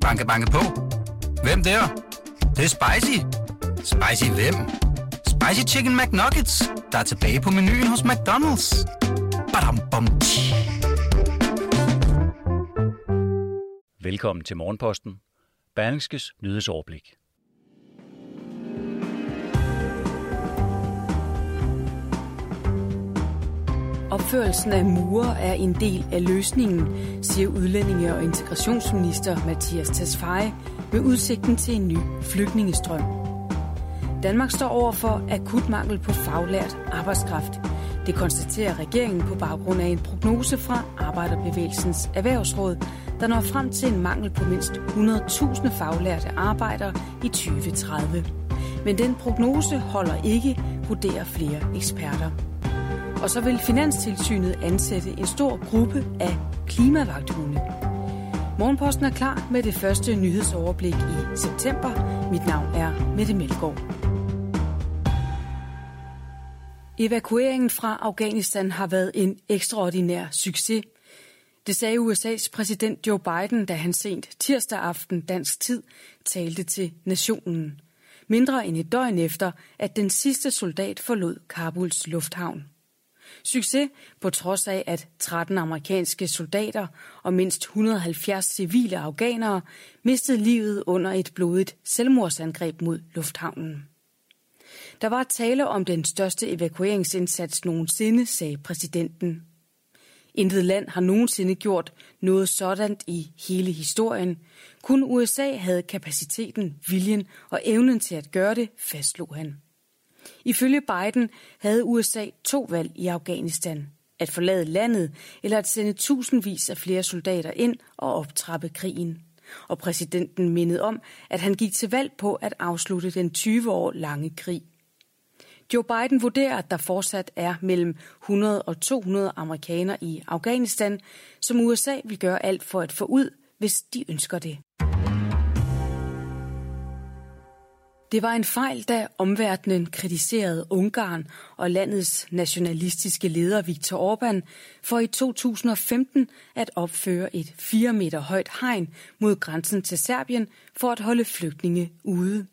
Banke, banke på. Hvem der? Det, det er spicy. Spicy hvem? Spicy Chicken McNuggets, der er tilbage på menuen hos McDonald's. Badum, bom, tji. Velkommen til Morgenposten. Berlingskes nyhedsoverblik. Opførelsen af mure er en del af løsningen, siger udlændinge- og integrationsminister Mathias Tesfaye med udsigten til en ny flygtningestrøm. Danmark står over for akut mangel på faglært arbejdskraft. Det konstaterer regeringen på baggrund af en prognose fra Arbejderbevægelsens Erhvervsråd, der når frem til en mangel på mindst 100.000 faglærte arbejdere i 2030. Men den prognose holder ikke, vurderer flere eksperter. Og så vil Finanstilsynet ansætte en stor gruppe af klimavagthunde. Morgenposten er klar med det første nyhedsoverblik i september. Mit navn er Mette Melgaard. Evakueringen fra Afghanistan har været en ekstraordinær succes. Det sagde USA's præsident Joe Biden, da han sent tirsdag aften dansk tid talte til nationen. Mindre end et døgn efter, at den sidste soldat forlod Kabuls lufthavn. Succes på trods af, at 13 amerikanske soldater og mindst 170 civile afghanere mistede livet under et blodigt selvmordsangreb mod lufthavnen. Der var tale om den største evakueringsindsats nogensinde, sagde præsidenten. Intet land har nogensinde gjort noget sådan i hele historien. Kun USA havde kapaciteten, viljen og evnen til at gøre det, fastslog han. Ifølge Biden havde USA to valg i Afghanistan. At forlade landet eller at sende tusindvis af flere soldater ind og optrappe krigen. Og præsidenten mindede om, at han gik til valg på at afslutte den 20 år lange krig. Joe Biden vurderer, at der fortsat er mellem 100 og 200 amerikanere i Afghanistan, som USA vil gøre alt for at få ud, hvis de ønsker det. Det var en fejl, da omverdenen kritiserede Ungarn og landets nationalistiske leder Viktor Orbán for i 2015 at opføre et 4 meter højt hegn mod grænsen til Serbien for at holde flygtninge ude.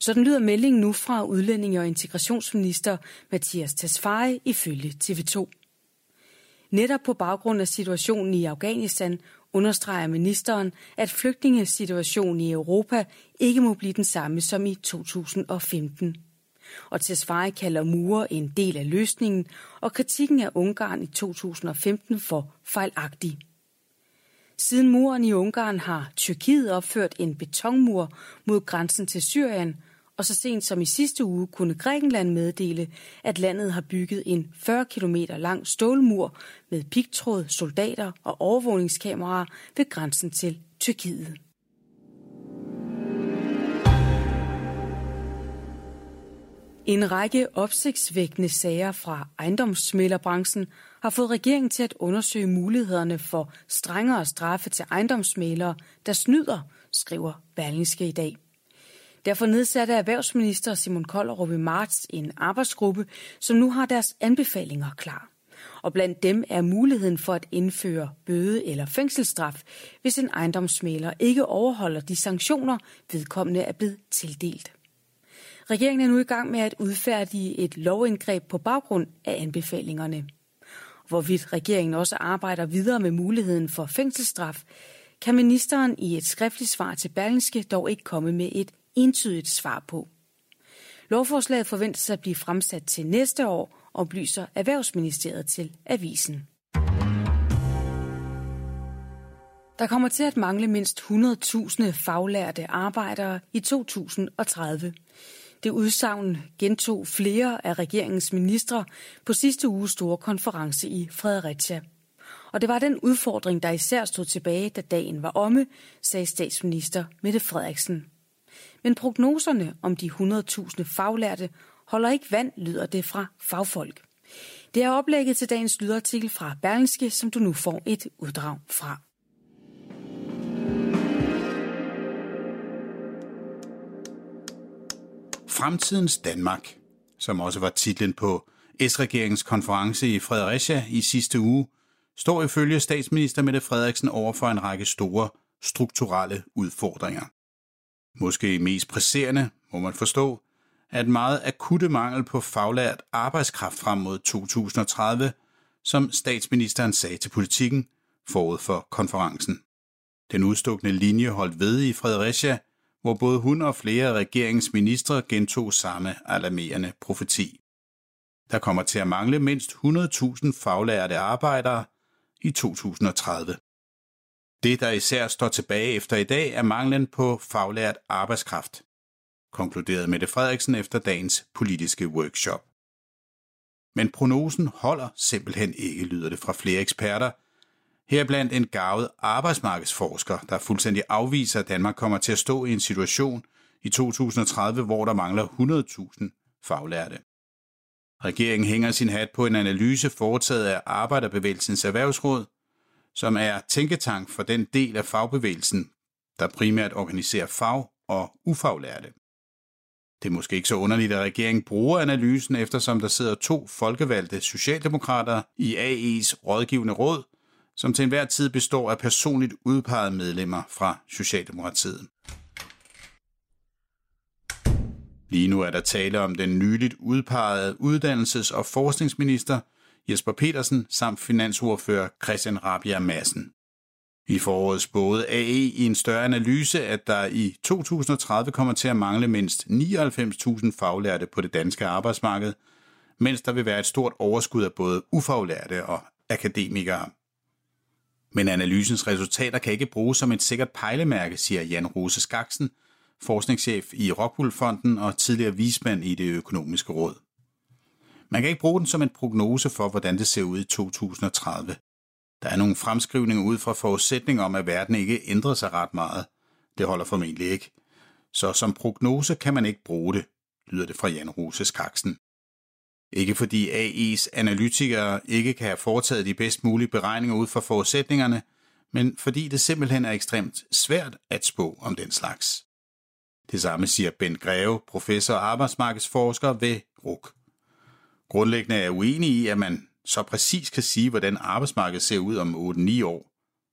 Sådan lyder meldingen nu fra udlændinge- og integrationsminister Mathias Tesfaye ifølge TV2. Netop på baggrund af situationen i Afghanistan understreger ministeren, at flygtningesituationen i Europa ikke må blive den samme som i 2015. Og Tesfaye kalder mure en del af løsningen, og kritikken af Ungarn i 2015 for fejlagtig. Siden muren i Ungarn har Tyrkiet opført en betonmur mod grænsen til Syrien, og så sent som i sidste uge kunne Grækenland meddele, at landet har bygget en 40 km lang stålmur med pigtråd, soldater og overvågningskameraer ved grænsen til Tyrkiet. En række opsigtsvækkende sager fra ejendomsmælerbranchen har fået regeringen til at undersøge mulighederne for strengere straffe til ejendomsmælere, der snyder, skriver Berlingske i dag. Derfor nedsatte erhvervsminister Simon Kollerup i marts en arbejdsgruppe, som nu har deres anbefalinger klar. Og blandt dem er muligheden for at indføre bøde eller fængselsstraf, hvis en ejendomsmæler ikke overholder de sanktioner, vedkommende er blevet tildelt. Regeringen er nu i gang med at udfærdige et lovindgreb på baggrund af anbefalingerne. Hvorvidt regeringen også arbejder videre med muligheden for fængselsstraf, kan ministeren i et skriftligt svar til Berlingske dog ikke komme med et entydigt svar på. Lovforslaget forventes at blive fremsat til næste år, oplyser Erhvervsministeriet til avisen. Der kommer til at mangle mindst 100.000 faglærte arbejdere i 2030. Det udsagn gentog flere af regeringens ministre på sidste uges store konference i Fredericia. Og det var den udfordring, der især stod tilbage, da dagen var omme, sagde statsminister Mette Frederiksen. Men prognoserne om de 100.000 faglærte holder ikke vand, lyder det fra fagfolk. Det er oplægget til dagens lydartikel fra Berlingske, som du nu får et uddrag fra. Fremtidens Danmark, som også var titlen på S-regeringens konference i Fredericia i sidste uge, står ifølge statsminister Mette Frederiksen over for en række store strukturelle udfordringer. Måske mest presserende, må man forstå, er et meget akutte mangel på faglært arbejdskraft frem mod 2030, som statsministeren sagde til politikken forud for konferencen. Den udstukne linje holdt ved i Fredericia, hvor både hun og flere af regeringens ministre gentog samme alarmerende profeti. Der kommer til at mangle mindst 100.000 faglærte arbejdere i 2030. Det, der især står tilbage efter i dag, er manglen på faglært arbejdskraft, konkluderede Mette Frederiksen efter dagens politiske workshop. Men prognosen holder simpelthen ikke, lyder det fra flere eksperter. Heriblandt en gavet arbejdsmarkedsforsker, der fuldstændig afviser, at Danmark kommer til at stå i en situation i 2030, hvor der mangler 100.000 faglærte. Regeringen hænger sin hat på en analyse foretaget af Arbejderbevægelsens Erhvervsråd, som er tænketank for den del af fagbevægelsen, der primært organiserer fag- og ufaglærte. Det er måske ikke så underligt, at regeringen bruger analysen, eftersom der sidder to folkevalgte socialdemokrater i AE's rådgivende råd, som til enhver tid består af personligt udpegede medlemmer fra Socialdemokratiet. Lige nu er der tale om den nyligt udpegede uddannelses- og forskningsminister Jesper Petersen samt finansordfører Christian Rabia Madsen. I foråret spåede AE i en større analyse, at der i 2030 kommer til at mangle mindst 99.000 faglærte på det danske arbejdsmarked, mens der vil være et stort overskud af både ufaglærte og akademikere. Men analysens resultater kan ikke bruges som et sikkert pejlemærke, siger Jan Rose Skaksen, forskningschef i Rockwool-fonden og tidligere vismand i det økonomiske råd. Man kan ikke bruge den som en prognose for, hvordan det ser ud i 2030. Der er nogle fremskrivninger ud fra forudsætninger om, at verden ikke ændrer sig ret meget. Det holder formentlig ikke. Så som prognose kan man ikke bruge det, lyder det fra Jan Rose Skaksen. Ikke fordi AI's analytikere ikke kan have foretaget de bedst mulige beregninger ud fra forudsætningerne, men fordi det simpelthen er ekstremt svært at spå om den slags. Det samme siger Ben Greve, professor og arbejdsmarkedsforsker ved RUK. Grundlæggende er uenig i, at man så præcis kan sige, hvordan arbejdsmarkedet ser ud om 8-9 år,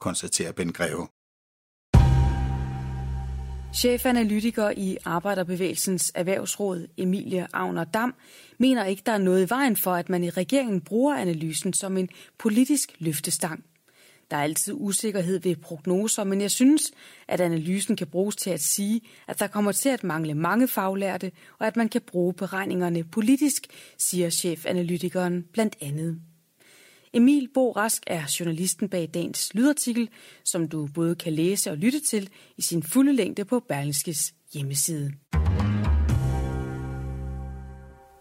konstaterer Ben Greve. Chefanalytiker i Arbejderbevægelsens Erhvervsråd, Emilie Agner Dam, mener ikke, der er noget i vejen for, at man i regeringen bruger analysen som en politisk løftestang. Der er altid usikkerhed ved prognoser, men jeg synes, at analysen kan bruges til at sige, at der kommer til at mangle mange faglærte, og at man kan bruge beregningerne politisk, siger chefanalytikeren blandt andet. Emil Bo Rask er journalisten bag dagens lydartikel, som du både kan læse og lytte til i sin fulde længde på Berlingskes hjemmeside.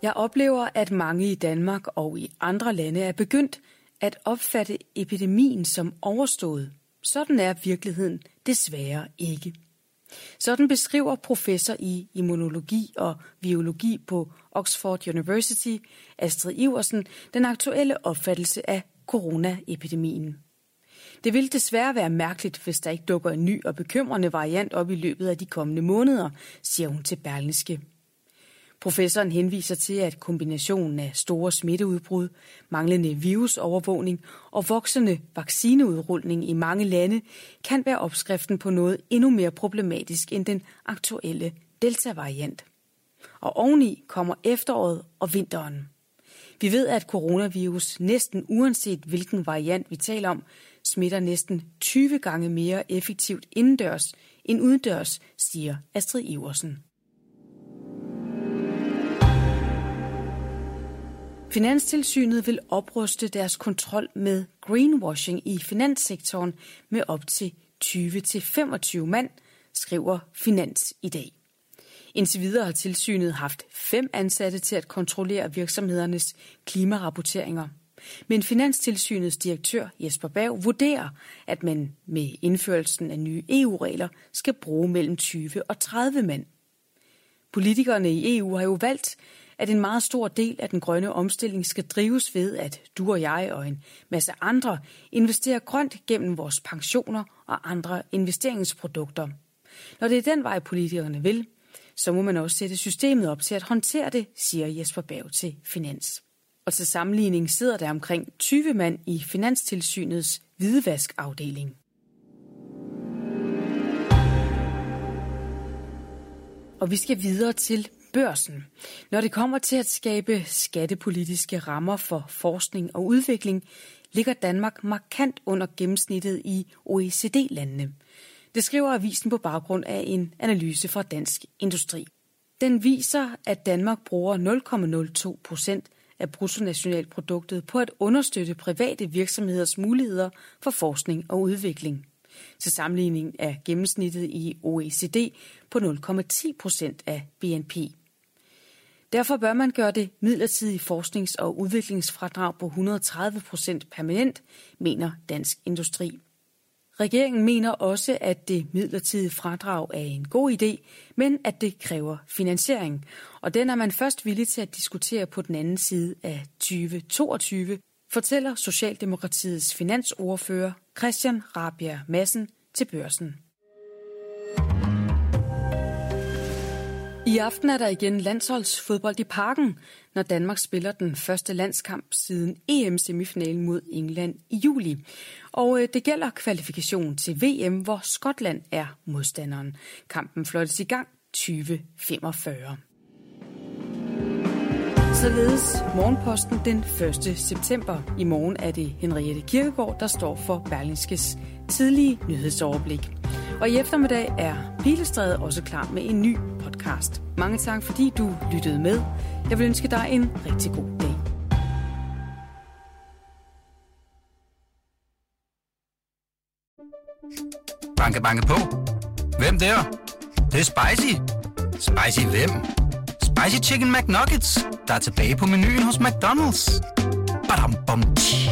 Jeg oplever, at mange i Danmark og i andre lande er begyndt at opfatte epidemien som overstået. Sådan er virkeligheden desværre ikke. Sådan beskriver professor i immunologi og biologi på Oxford University, Astrid Iversen, den aktuelle opfattelse af coronaepidemien. Det vil desværre være mærkeligt, hvis der ikke dukker en ny og bekymrende variant op i løbet af de kommende måneder, siger hun til Berlingske. Professoren henviser til, at kombinationen af store smitteudbrud, manglende virusovervågning og voksende vaccineudrulning i mange lande kan være opskriften på noget endnu mere problematisk end den aktuelle Delta-variant. Og oveni kommer efteråret og vinteren. Vi ved, at coronavirus næsten uanset hvilken variant vi taler om, smitter næsten 20 gange mere effektivt indendørs end udendørs, siger Astrid Iversen. Finanstilsynet vil opruste deres kontrol med greenwashing i finanssektoren med op til 20-25 mand, skriver Finans i dag. Indtil videre har tilsynet haft fem ansatte til at kontrollere virksomhedernes klimarapporteringer. Men Finanstilsynets direktør Jesper Berg vurderer, at man med indførelsen af nye EU-regler skal bruge mellem 20 og 30 mand. Politikerne i EU har jo valgt, at en meget stor del af den grønne omstilling skal drives ved, at du og jeg og en masse andre investerer grønt gennem vores pensioner og andre investeringsprodukter. Når det er den vej, politikerne vil, så må man også sætte systemet op til at håndtere det, siger Jesper Berg til Finans. Og til sammenligning sidder der omkring 20 mand i Finanstilsynets hvidvaskafdeling. Og vi skal videre til børsen. Når det kommer til at skabe skattepolitiske rammer for forskning og udvikling, ligger Danmark markant under gennemsnittet i OECD-landene. Det skriver avisen på baggrund af en analyse fra Dansk Industri. Den viser, at Danmark bruger 0,02 procent af bruttonationalproduktet på at understøtte private virksomheders muligheder for forskning og udvikling. Til sammenligning er gennemsnittet i OECD på 0,10 procent af BNP. Derfor bør man gøre det midlertidige forsknings- og udviklingsfradrag på 130 procent permanent, mener Dansk Industri. Regeringen mener også, at det midlertidige fradrag er en god idé, men at det kræver finansiering. Og den er man først villig til at diskutere på den anden side af 2022, fortæller Socialdemokratiets finansordfører Christian Rabia Madsen til børsen. I aften er der igen landsholdsfodbold i parken, når Danmark spiller den første landskamp siden EM-semifinalen mod England i juli. Og øh, det gælder kvalifikation til VM, hvor Skotland er modstanderen. Kampen fløjtes i gang 2045. Således morgenposten den 1. september. I morgen er det Henriette Kirkegaard, der står for Berlingskes tidlige nyhedsoverblik. Og i eftermiddag er Pilestræde også klar med en ny podcast. Mange tak, fordi du lyttede med. Jeg vil ønske dig en rigtig god dag. Banke, banke på. Hvem der? Det, det er spicy. Spicy hvem? Spicy Chicken McNuggets, der er tilbage på menuen hos McDonald's. Badum, bom, tji.